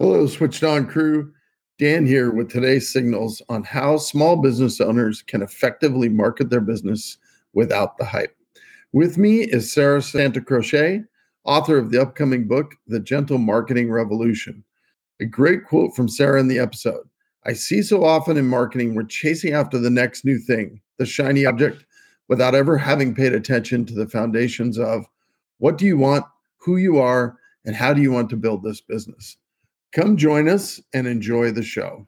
Hello, Switched On crew. Dan here with today's signals on how small business owners can effectively market their business without the hype. With me is Sarah Santa Croce, author of the upcoming book, The Gentle Marketing Revolution. A great quote from Sarah in the episode. I see so often in marketing, we're chasing after the next new thing, the shiny object, without ever having paid attention to the foundations of what do you want, who you are, and how do you want to build this business. Come join us and enjoy the show.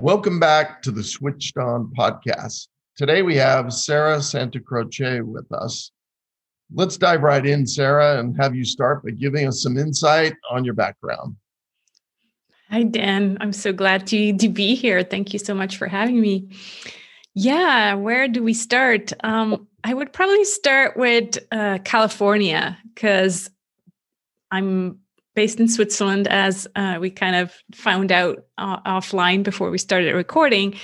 Welcome back to the Switched On podcast. Today we have Sarah Santa Croce with us. Let's dive right in, Sarah, and have you start by giving us some insight on your background. Hi, Dan. I'm so glad to, to be here. Thank you so much for having me. Yeah, where do we start? Um, I would probably start with uh, California because I'm based in Switzerland, as uh, we kind of found out uh, offline before we started recording.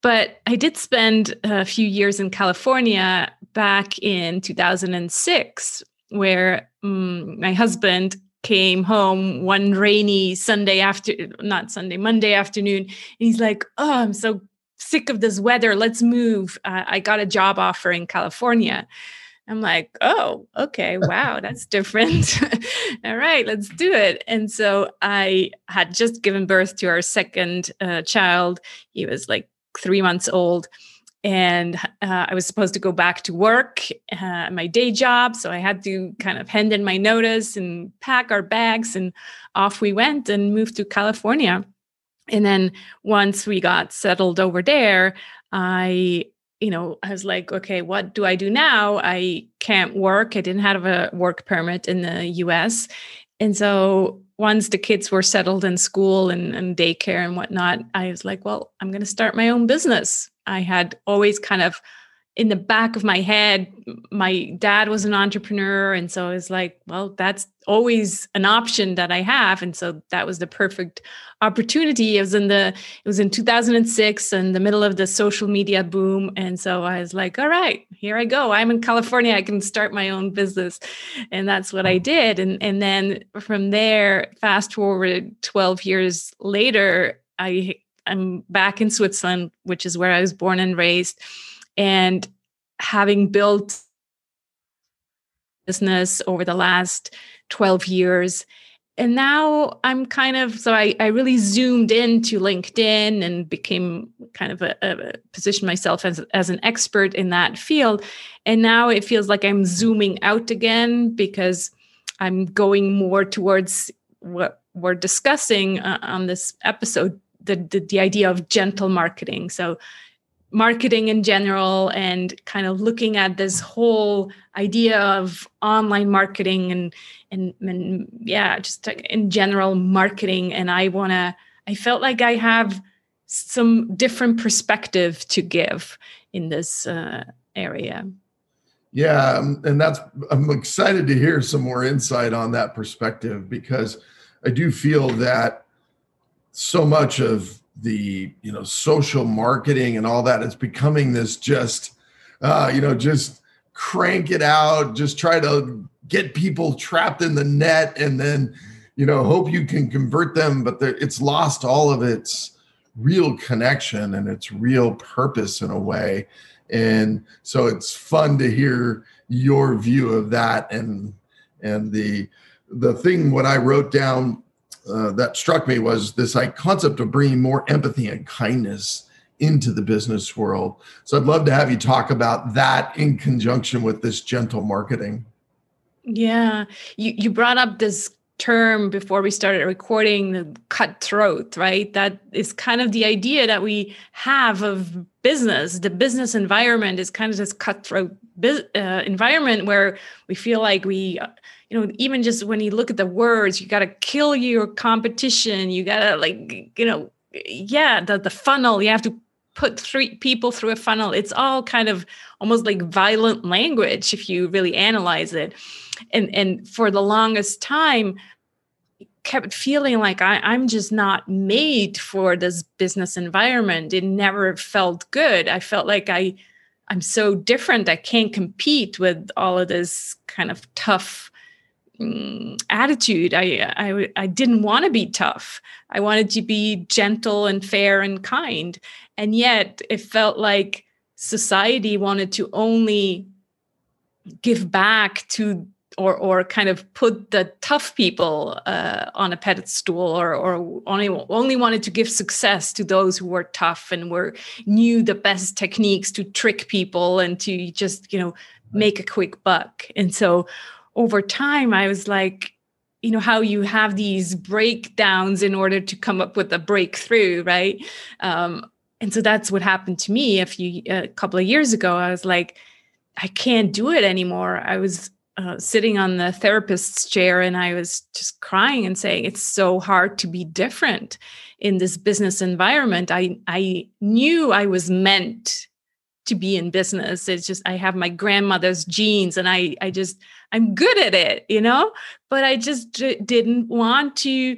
But I did spend a few years in California back in 2006, where um, my husband came home one rainy Sunday after, not Sunday, Monday afternoon. And he's like, Oh, I'm so sick of this weather. Let's move. Uh, I got a job offer in California. I'm like, oh, okay, wow, that's different. All right, let's do it. And so I had just given birth to our second uh, child. He was like three months old. And uh, I was supposed to go back to work, uh, my day job. So I had to kind of hand in my notice and pack our bags, and off we went and moved to California and then once we got settled over there i you know i was like okay what do i do now? I can't work. I didn't have a work permit in the us and so once the kids were settled in school and, and daycare and whatnot i was like well i'm going to start my own business. I had always kind of in the back of my head, my dad was an entrepreneur. And so I was like, well, that's always an option that I have. And so that was the perfect opportunity. It was in the, it was in 2006 in the middle of the social media boom. And so I was like, all right, here I go. I'm in California. I can start my own business. And that's what I did. And, and then from there, fast forward 12 years later, I, I'm back in Switzerland, which is where I was born and raised and having built business over the last 12 years and now i'm kind of so i, I really zoomed into linkedin and became kind of a, a position myself as, as an expert in that field. And now it feels like i'm zooming out again because i'm going more towards what we're discussing uh, on this episode the, the the idea of gentle marketing. So marketing in general and kind of looking at this whole idea of online marketing and and, and yeah just in general marketing. And i want to i felt like i have some different perspective to give in this uh, area. Yeah um, and that's i'm excited to hear some more insight on that perspective because i do feel that so much of the you know social marketing and all that it's becoming this just uh you know just crank it out just try to get people trapped in the net and then you know hope you can convert them but it's lost all of its real connection and its real purpose in a way. And so it's fun to hear your view of that and and the the thing what i wrote down uh, that struck me was this like concept of bringing more empathy and kindness into the business world. So I'd love to have you talk about that in conjunction with this gentle marketing. Yeah, you you brought up this term before we started recording the cutthroat right? That is kind of the idea that we have of business. The business environment is kind of this cutthroat uh, environment where we feel like we you know even just when you look at the words you got to kill your competition. You got to like you know yeah the, the funnel you have to put three people through a funnel it's all kind of almost like violent language if you really analyze it. And and for the longest time kept feeling like I, i'm just not made for this business environment. It never felt good. I felt like i I'm so different. I can't compete with all of this kind of tough um, attitude. I, I I didn't want to be tough. I wanted to be gentle and fair and kind. And yet it felt like society wanted to only give back to or or kind of put the tough people uh, on a pedestal or or only only wanted to give success to those who were tough and were knew the best techniques to trick people and to just you know make a quick buck and so over time i was like you know how you have these breakdowns in order to come up with a breakthrough right? Um, and so that's what happened to me a few a couple of years ago. I was like i can't do it anymore. I was uh, sitting on the therapist's chair and I was just crying and saying it's so hard to be different in this business environment. I I knew I was meant to be in business. It's just I have my grandmother's genes and I I just I'm good at it, you know? But I just d- didn't want to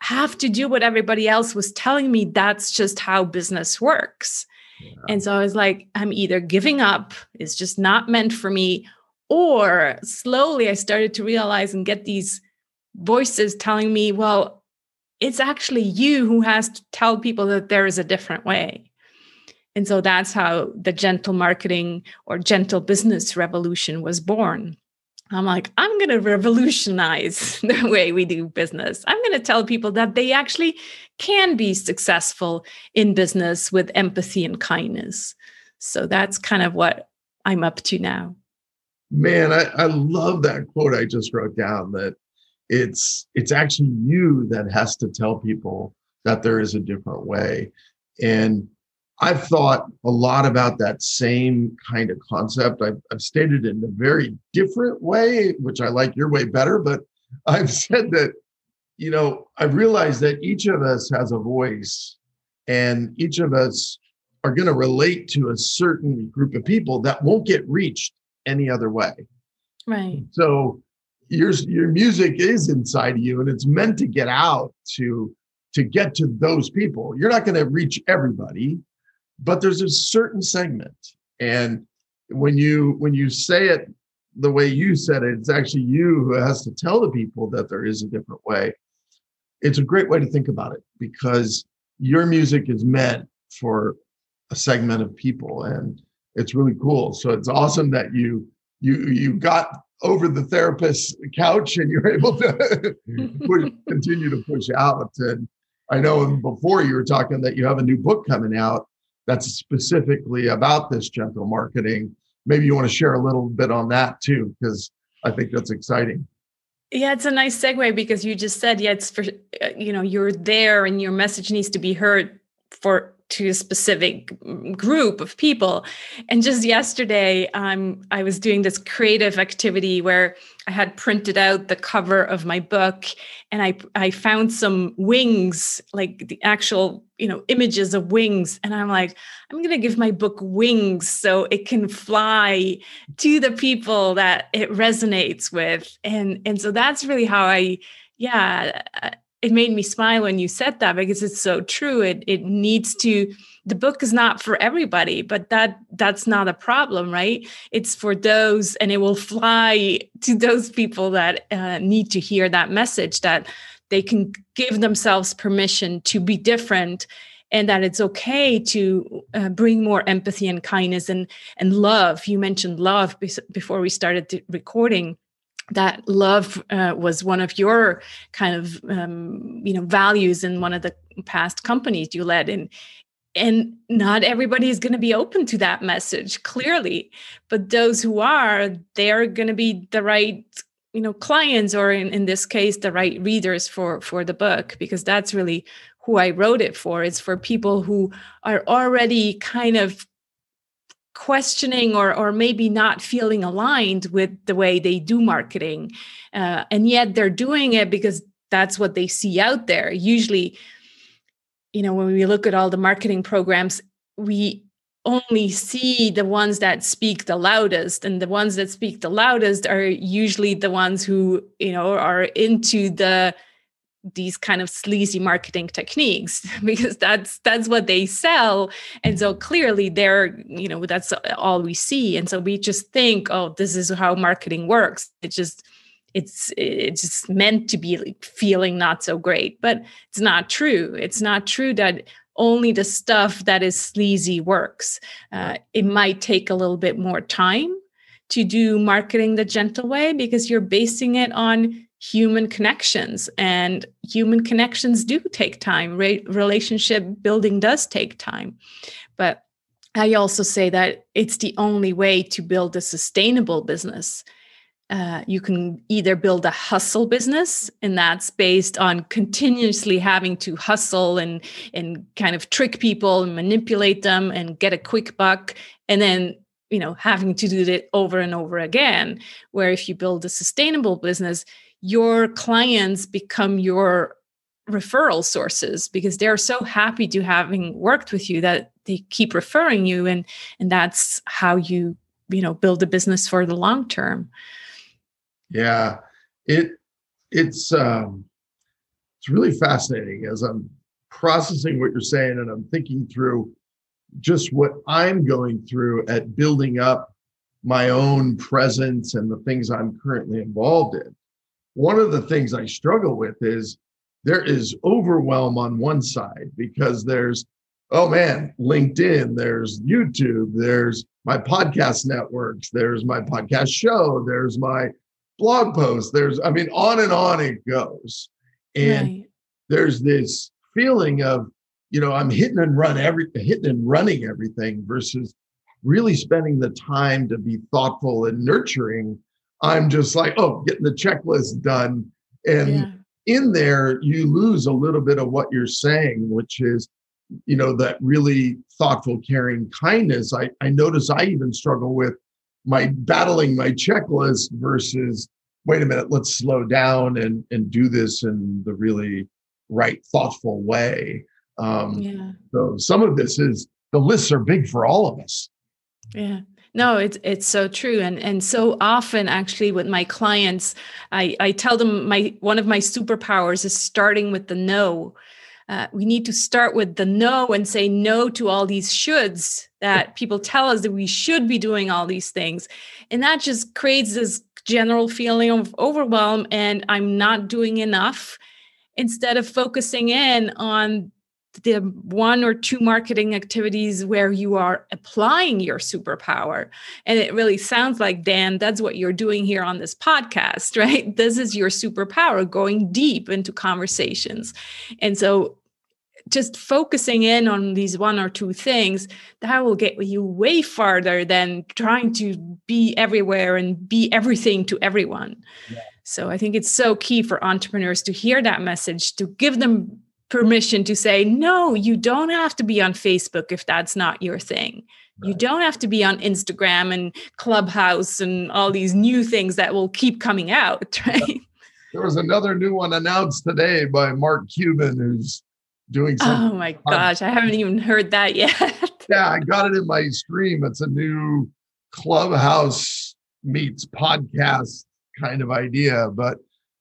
have to do what everybody else was telling me that's just how business works. Yeah. And so I was like I'm either giving up, it's just not meant for me or slowly I started to realize and get these voices telling me, well, it's actually you who has to tell people that there is a different way. And so that's how the gentle marketing or gentle business revolution was born. I'm like, I'm going to revolutionize the way we do business. I'm going to tell people that they actually can be successful in business with empathy and kindness. So that's kind of what I'm up to now man I, I love that quote i just wrote down that it's it's actually you that has to tell people that there is a different way and i've thought a lot about that same kind of concept i've, I've stated it in a very different way which i like your way better but i've said that you know i've realized that each of us has a voice and each of us are going to relate to a certain group of people that won't get reached any other way. Right. So your your music is inside of you and it's meant to get out to to get to those people. You're not going to reach everybody, but there's a certain segment. And when you when you say it the way you said it, it's actually you who has to tell the people that there is a different way. It's a great way to think about it because your music is meant for a segment of people and it's really cool. So it's awesome that you you you got over the therapist's couch and you're able to push, continue to push out. And I know before you were talking that you have a new book coming out that's specifically about this gentle marketing. Maybe you want to share a little bit on that too, because I think that's exciting. Yeah, it's a nice segue because you just said, yeah, it's for, uh, you know, you're there and your message needs to be heard for to a specific group of people. And just yesterday, um, I was doing this creative activity where I had printed out the cover of my book, and I I found some wings, like the actual you know images of wings, and I'm like, I'm gonna give my book wings so it can fly to the people that it resonates with, and and so that's really how I yeah it made me smile when you said that because it's so true. It it needs to the book is not for everybody but that that's not a problem right? It's for those and it will fly to those people that uh, need to hear that message that they can give themselves permission to be different and that it's okay to uh, bring more empathy and kindness and and love. You mentioned love before we started recording that love uh, was one of your kind of um, you know values in one of the past companies you led. And and not everybody is going to be open to that message clearly. But those who are they're going to be the right you know clients or in, in this case the right readers for for the book because that's really who i wrote it for. It's for people who are already kind of questioning or or maybe not feeling aligned with the way they do marketing. Uh, and yet they're doing it because that's what they see out there. Usually you know when we look at all the marketing programs we only see the ones that speak the loudest and the ones that speak the loudest are usually the ones who you know are into the these kind of sleazy marketing techniques because that's that's what they sell. And so clearly they're you know that's all we see. And so we just think oh this is how marketing works. It just it's it's just meant to be feeling not so great. But it's not true. It's not true that only the stuff that is sleazy works. Uh, it might take a little bit more time to do marketing the gentle way because you're basing it on human connections and human connections do take time. Re- relationship building does take time. But i also say that it's the only way to build a sustainable business. Uh, you can either build a hustle business and that's based on continuously having to hustle and and kind of trick people and manipulate them and get a quick buck and then you know having to do it over and over again. Where if you build a sustainable business your clients become your referral sources because they're so happy to having worked with you that they keep referring you and and that's how you you know build a business for the long term. Yeah. It it's um it's really fascinating as i'm processing what you're saying and i'm thinking through just what i'm going through at building up my own presence and the things i'm currently involved in one of the things I struggle with is there is overwhelm on one side because there's, oh man, LinkedIn, there's YouTube, there's my podcast networks, there's my podcast show, there's my blog post, there's, I mean, on and on it goes. And right. there's this feeling of, you know, I'm hitting and run every hitting and running everything versus really spending the time to be thoughtful and nurturing I'm just like, oh, getting the checklist done. And yeah. in there, you lose a little bit of what you're saying, which is, you know, that really thoughtful, caring kindness. I, I notice I even struggle with my battling my checklist versus, wait a minute, let's slow down and, and do this in the really right, thoughtful way. Um, yeah. So some of this is the lists are big for all of us. Yeah. No, it's it's so true, and and so often actually with my clients, I I tell them my one of my superpowers is starting with the no. Uh, we need to start with the no and say no to all these shoulds that people tell us that we should be doing all these things, and that just creates this general feeling of overwhelm and I'm not doing enough. Instead of focusing in on the one or two marketing activities where you are applying your superpower. And it really sounds like, Dan, that's what you're doing here on this podcast, right? This is your superpower, going deep into conversations. And so just focusing in on these one or two things that will get you way farther than trying to be everywhere and be everything to everyone yeah. so i think it's so key for entrepreneurs to hear that message to give them permission to say, no, you don't have to be on Facebook if that's not your thing. Right. You don't have to be on Instagram and Clubhouse and all these new things that will keep coming out, right? There was another new one announced today by Mark Cuban who's doing something. Oh my gosh, I haven't even heard that yet. yeah, I got it in my stream. It's a new Clubhouse meets podcast kind of idea, but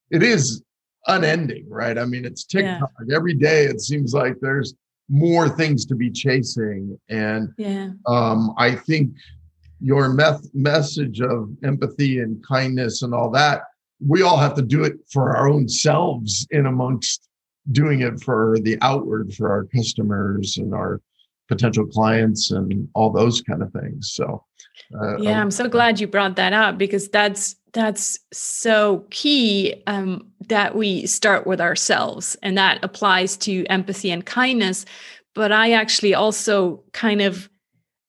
it is unending, right? I mean, it's TikTok. Yeah. Every day it seems like there's more things to be chasing. And yeah. um, I think your meth- message of empathy and kindness and all that, we all have to do it for our own selves in amongst doing it for the outward for our customers and our potential clients and all those kind of things. So, uh, yeah, I'm so glad you brought that up because that's that's so key um, that we start with ourselves, and that applies to empathy and kindness. But I actually also kind of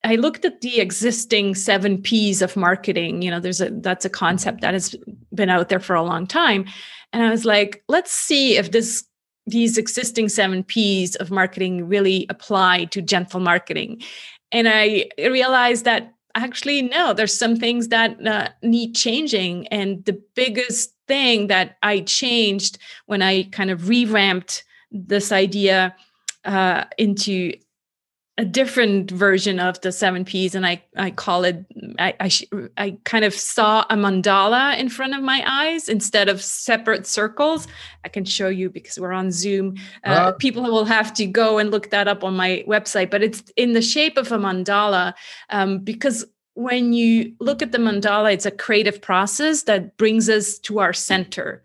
I looked at the existing seven P's of marketing. You know, there's a that's a concept that has been out there for a long time, and I was like, let's see if this these existing seven P's of marketing really apply to gentle marketing. And I realized that actually no there's some things that uh, need changing and the biggest thing that i changed when i kind of revamped this idea uh, into a different version of the seven P's, and I I call it I I, I, kind of saw a mandala in front of my eyes instead of separate circles. I can show you because we're on Zoom. Uh, uh, people will have to go and look that up on my website, but it's in the shape of a mandala um, because when you look at the mandala, it's a creative process that brings us to our center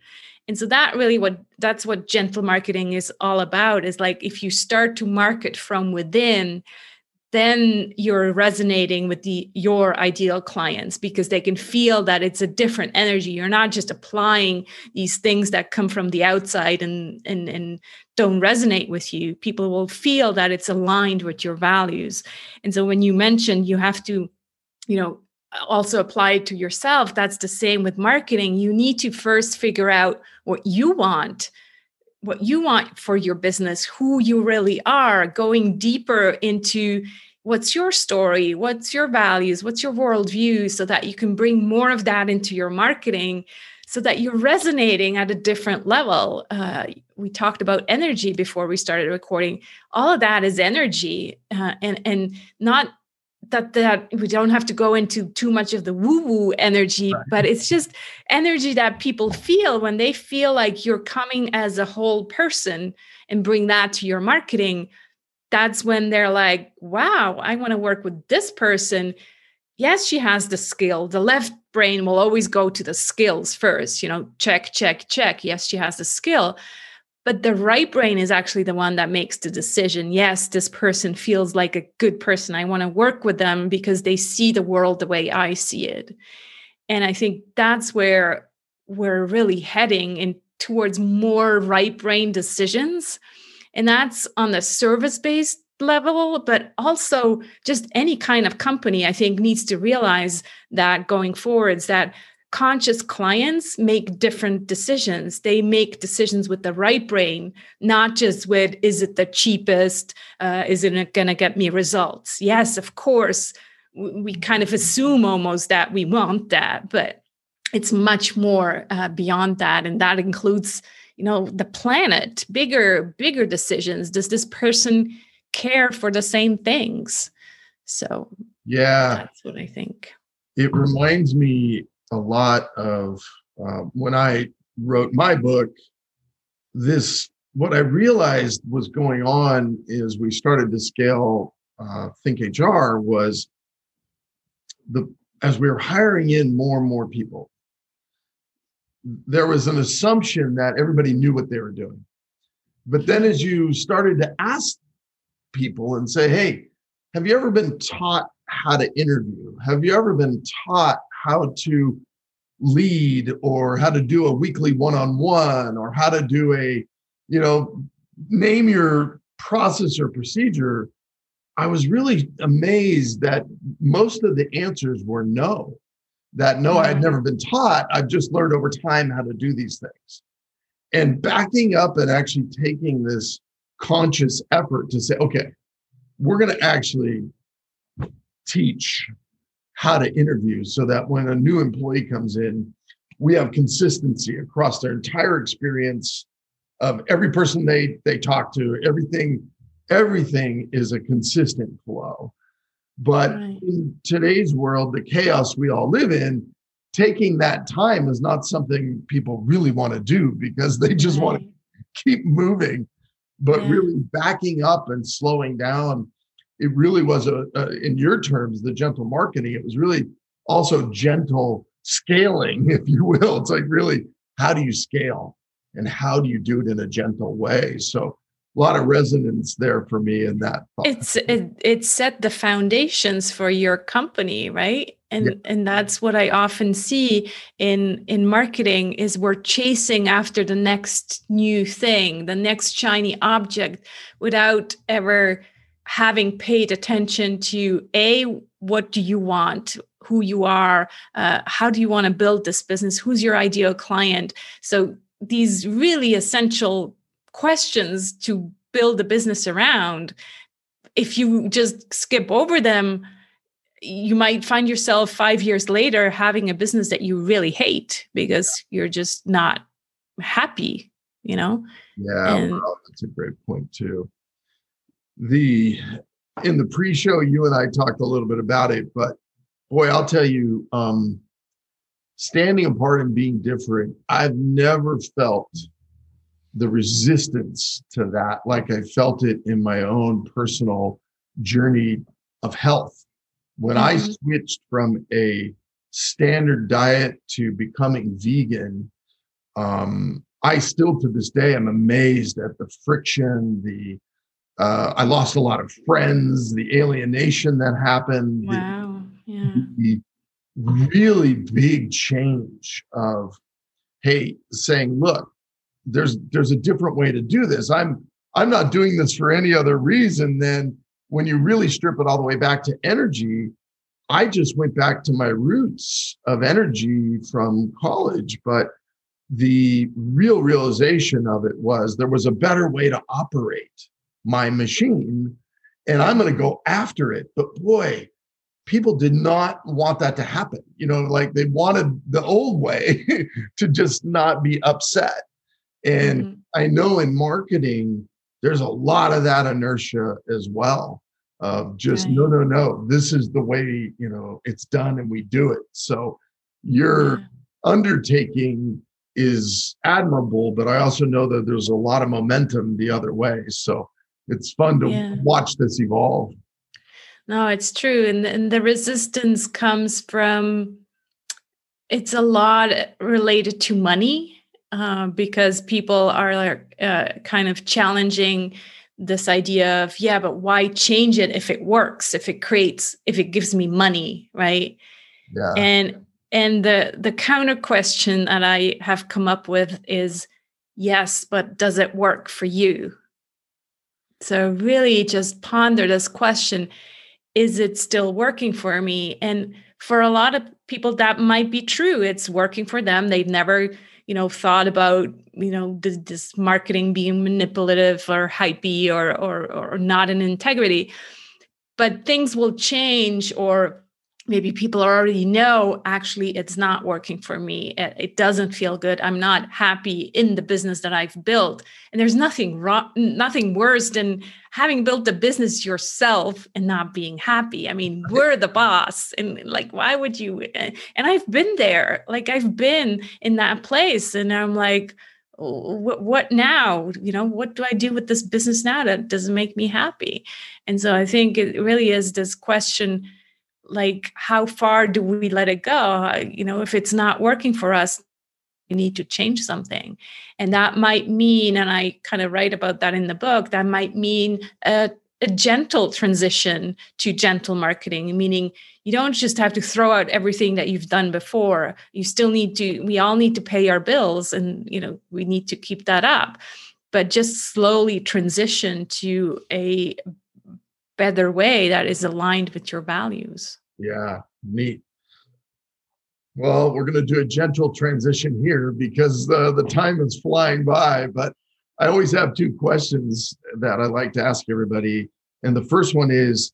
and so that really what that's what gentle marketing is all about is like if you start to market from within then you're resonating with the your ideal clients because they can feel that it's a different energy. You're not just applying these things that come from the outside and and and don't resonate with you. People will feel that it's aligned with your values. And so when you mentioned you have to you know also apply it to yourself that's the same with marketing. You need to first figure out what you want what you want for your business who you really are going deeper into what's your story what's your values what's your worldview so that you can bring more of that into your marketing so that you're resonating at a different level. Uh, we talked about energy before we started recording. All of that is energy uh, and and not that that we don't have to go into too much of the woo woo energy right. but it's just energy that people feel when they feel like you're coming as a whole person and bring that to your marketing that's when they're like wow i want to work with this person. Yes she has the skill. The left brain will always go to the skills first you know check check check. Yes she has the skill but the right brain is actually the one that makes the decision. Yes this person feels like a good person. I want to work with them because they see the world the way i see it. And i think that's where we're really heading in towards more right brain decisions. And that's on the service based level but also just any kind of company i think needs to realize that going forwards that conscious clients make different decisions. They make decisions with the right brain, not just with is it the cheapest? Uh, is it going to get me results? Yes, of course. We kind of assume almost that we want that, but it's much more uh, beyond that, and that includes, you know, the planet, bigger, bigger decisions. Does this person care for the same things? So, yeah, that's what I think. It reminds me a lot of uh, when I wrote my book. This what I realized was going on is we started to scale uh, Think HR was the as we were hiring in more and more people. There was an assumption that everybody knew what they were doing. But then as you started to ask people and say, hey, have you ever been taught how to interview? Have you ever been taught how to lead or how to do a weekly one-on-one or how to do a you know name your process or procedure i was really amazed that most of the answers were no. That no i had mm-hmm. never been taught. I've just learned over time how to do these things. And backing up and actually taking this conscious effort to say okay we're going to actually teach how to interview so that when a new employee comes in, we have consistency across their entire experience of every person they they talk to, everything everything is a consistent flow. But right. in today's world, the chaos we all live in, taking that time is not something people really want to do because they just right. want to keep moving. But yeah. really backing up and slowing down it really was a, a, in your terms the gentle marketing. It was really also gentle scaling if you will. It's like really how do you scale? And how do you do it in a gentle way? So a lot of resonance there for me in that thought. it's it, it set the foundations for your company right? And yeah. and that's what i often see in in marketing is we're chasing after the next new thing the next shiny object without ever having paid attention to a what do you want who you are uh, how do you want to build this business who's your ideal client? So these really essential questions to build a business around if you just skip over them you might find yourself five years later having a business that you really hate because you're just not happy you know? Yeah and, well, that's a great point too the in the pre-show, you and I talked a little bit about it, but boy, I'll tell you, um, standing apart and being different, I've never felt the resistance to that like I felt it in my own personal journey of health. When mm-hmm. I switched from a standard diet to becoming vegan, um, I still to this day am amazed at the friction, the uh, I lost a lot of friends, the alienation that happened. Wow. Yeah. The really big change of, hey, saying, look, there's there's a different way to do this. I'm I'm not doing this for any other reason than when you really strip it all the way back to energy. I just went back to my roots of energy from college, but the real realization of it was there was a better way to operate my machine and I'm going to go after it. But boy, people did not want that to happen. You know, like they wanted the old way to just not be upset. And mm-hmm. I know in marketing, there's a lot of that inertia as well of just right. no, no, no, this is the way, you know, it's done and we do it. So your yeah. undertaking is admirable, but I also know that there's a lot of momentum the other way. So it's fun to yeah. watch this evolve. No, it's true. And, and the resistance comes from it's a lot related to money uh, because people are uh, kind of challenging this idea of yeah but why change it if it works if it creates if it gives me money right yeah. and and the the counter question that i have come up with is yes but does it work for you so really just ponder this question is it still working for me? And for a lot of people that might be true. It's working for them. They've never you know thought about you know this, this marketing being manipulative or hypey or, or or not in integrity. But things will change or maybe people already know actually it's not working for me. It, it, doesn't feel good. I'm not happy in the business that i've built. And there's nothing wrong nothing worse than having built a business yourself and not being happy. I mean we're the boss. And like why would you eh, and i've been there. Like i've been in that place. And i'm like what, what now? You know what do i do with this business now that doesn't make me happy? And so i think it really is this question like how far do we let it go? Uh, you know if it's not working for us we need to change something. And that might mean and i kind of write about that in the book that might mean a, a gentle transition to gentle marketing meaning you don't just have to throw out everything that you've done before. You still need to we all need to pay our bills and you know we need to keep that up. But just slowly transition to a better way that is aligned with your values. Yeah, neat. Well, we're going to do a gentle transition here because the, the time is flying by. But I always have two questions that I like to ask everybody. And the first one is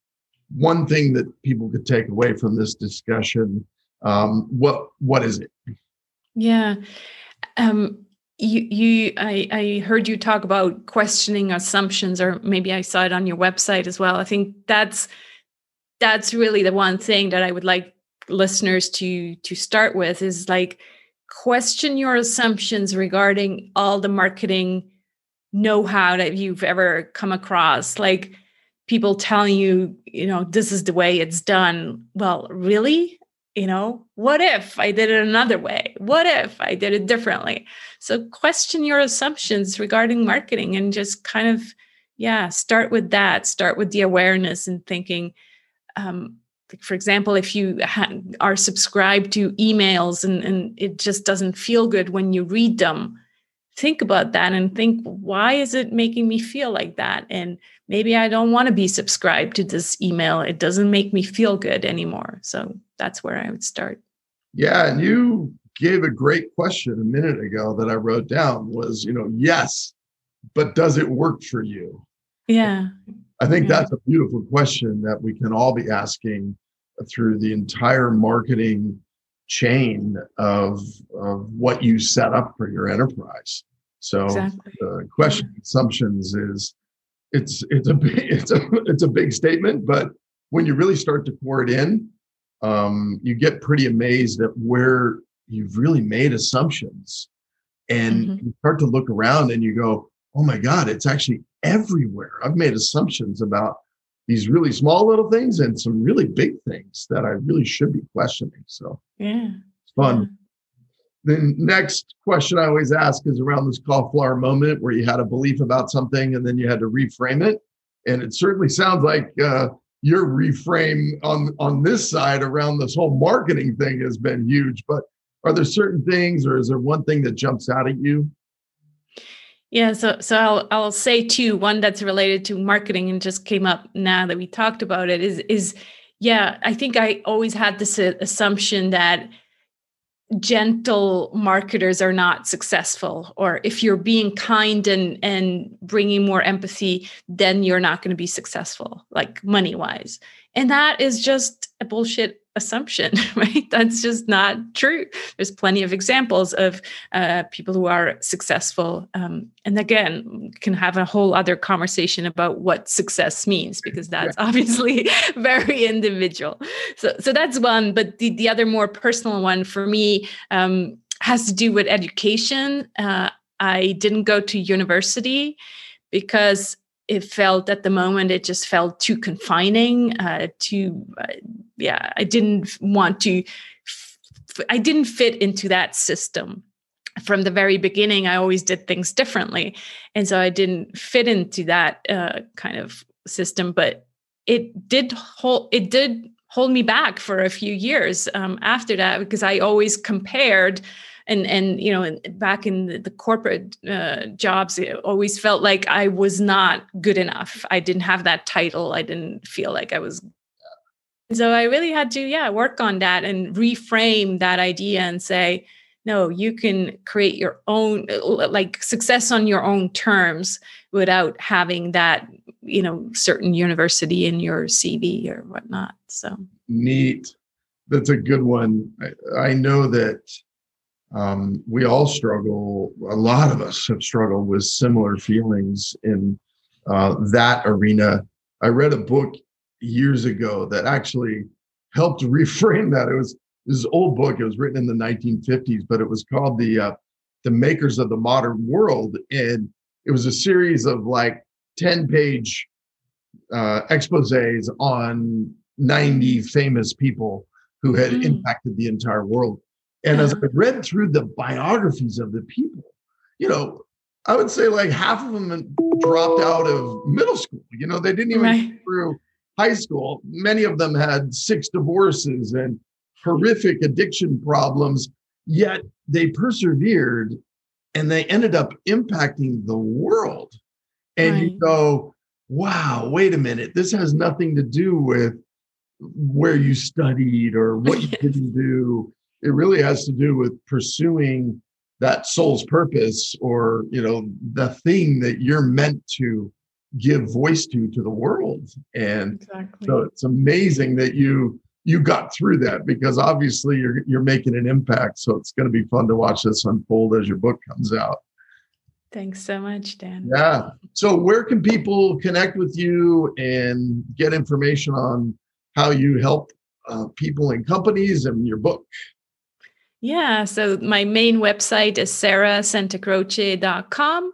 one thing that people could take away from this discussion. Um, what what is it? Yeah. Um, you you I, I heard you talk about questioning assumptions or maybe i saw it on your website as well i think that's that's really the one thing that i would like listeners to to start with is like question your assumptions regarding all the marketing know-how that you've ever come across. Like people telling you you know this is the way it's done. Well really? You know what if i did it another way? What if i did it differently? So question your assumptions regarding marketing and just kind of yeah start with that. Start with the awareness and thinking um, for example if you ha- are subscribed to emails and, and it just doesn't feel good when you read them think about that and think why is it making me feel like that? And maybe i don't want to be subscribed to this email. It doesn't make me feel good anymore. So that's where i would start. Yeah and you gave a great question a minute ago that i wrote down was you know yes but does it work for you? Yeah i think yeah. that's a beautiful question that we can all be asking through the entire marketing chain of, of what you set up for your enterprise. So exactly. the question assumptions is it's it's a big, it's a it's a big statement, but when you really start to pour it in, um, you get pretty amazed at where you've really made assumptions, and mm-hmm. you start to look around and you go, "Oh my God, it's actually everywhere." I've made assumptions about these really small little things and some really big things that I really should be questioning. So yeah, it's fun. Yeah. The next question I always ask is around this cauliflower moment where you had a belief about something and then you had to reframe it. And it certainly sounds like uh, your reframe on on this side around this whole marketing thing has been huge. But are there certain things, or is there one thing that jumps out at you? Yeah, so so I'll I'll say two. One that's related to marketing and just came up now that we talked about it is is yeah. I think I always had this uh, assumption that gentle marketers are not successful or if you're being kind and and bringing more empathy then you're not going to be successful like money wise and that is just a bullshit assumption, right? That's just not true. There's plenty of examples of uh, people who are successful. Um, and again, can have a whole other conversation about what success means, because that's yeah. obviously very individual. So, so that's one. But the, the other more personal one for me um, has to do with education. Uh, I didn't go to university because it felt at the moment it just felt too confining uh, too uh, yeah i didn't want to f- i didn't fit into that system. From the very beginning i always did things differently and so i didn't fit into that uh, kind of system but it did hold it did hold me back for a few years um, after that because i always compared and and you know back in the, the corporate uh, jobs it always felt like i was not good enough. I didn't have that title. I didn't feel like i was so i really had to yeah work on that and reframe that idea and say no you can create your own like success on your own terms without having that you know certain university in your cv or whatnot. So. Neat. That's a good one. I, I know that um, we all struggle. A lot of us have struggled with similar feelings in uh, that arena. I read a book years ago that actually helped reframe that. It was this old book. It was written in the 1950s, but it was called the uh, the Makers of the Modern World, and it was a series of like 10 page uh, exposés on 90 famous people who had mm. impacted the entire world. And as I read through the biographies of the people, you know, I would say like half of them dropped out of middle school. You know, they didn't even right. get through high school. Many of them had six divorces and horrific addiction problems, yet they persevered and they ended up impacting the world. And right. you go, wow, wait a minute, this has nothing to do with where you studied or what you didn't do it really has to do with pursuing that soul's purpose or you know the thing that you're meant to give voice to to the world. And exactly. so it's amazing that you you got through that because obviously you're you're making an impact. So it's going to be fun to watch this unfold as your book comes out. Thanks so much dan. Yeah. So where can people connect with you and get information on how you help uh, people and companies and your book yeah, so my main website is sarahsantacroce.com.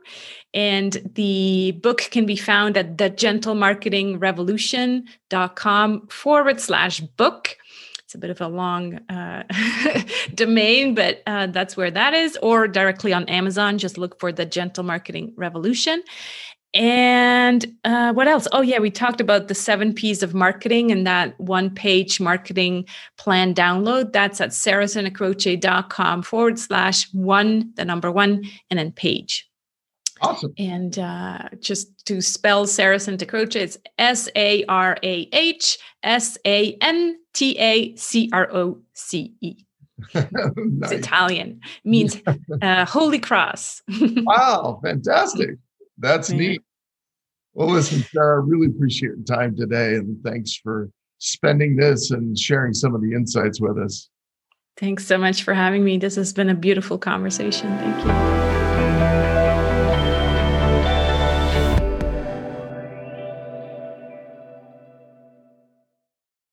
And the book can be found at thegentlemarketingrevolution.com forward slash book. It's a bit of a long uh, domain, but uh, that's where that is, or directly on Amazon. Just look for the Gentle Marketing Revolution. And uh, what else? Oh, yeah, we talked about the seven P's of marketing and that one page marketing plan download. That's at sarahsantacroce.com forward slash one, the number one, and then page. Awesome. And uh, just to spell Sarah Santa Croce, it's S A R A H S A N T A C R O C E. It's Italian, means uh, Holy Cross. wow, fantastic. That's yeah. neat. Well, listen, Sarah, I really appreciate your time today. And thanks for spending this and sharing some of the insights with us. Thanks so much for having me. This has been a beautiful conversation. Thank you.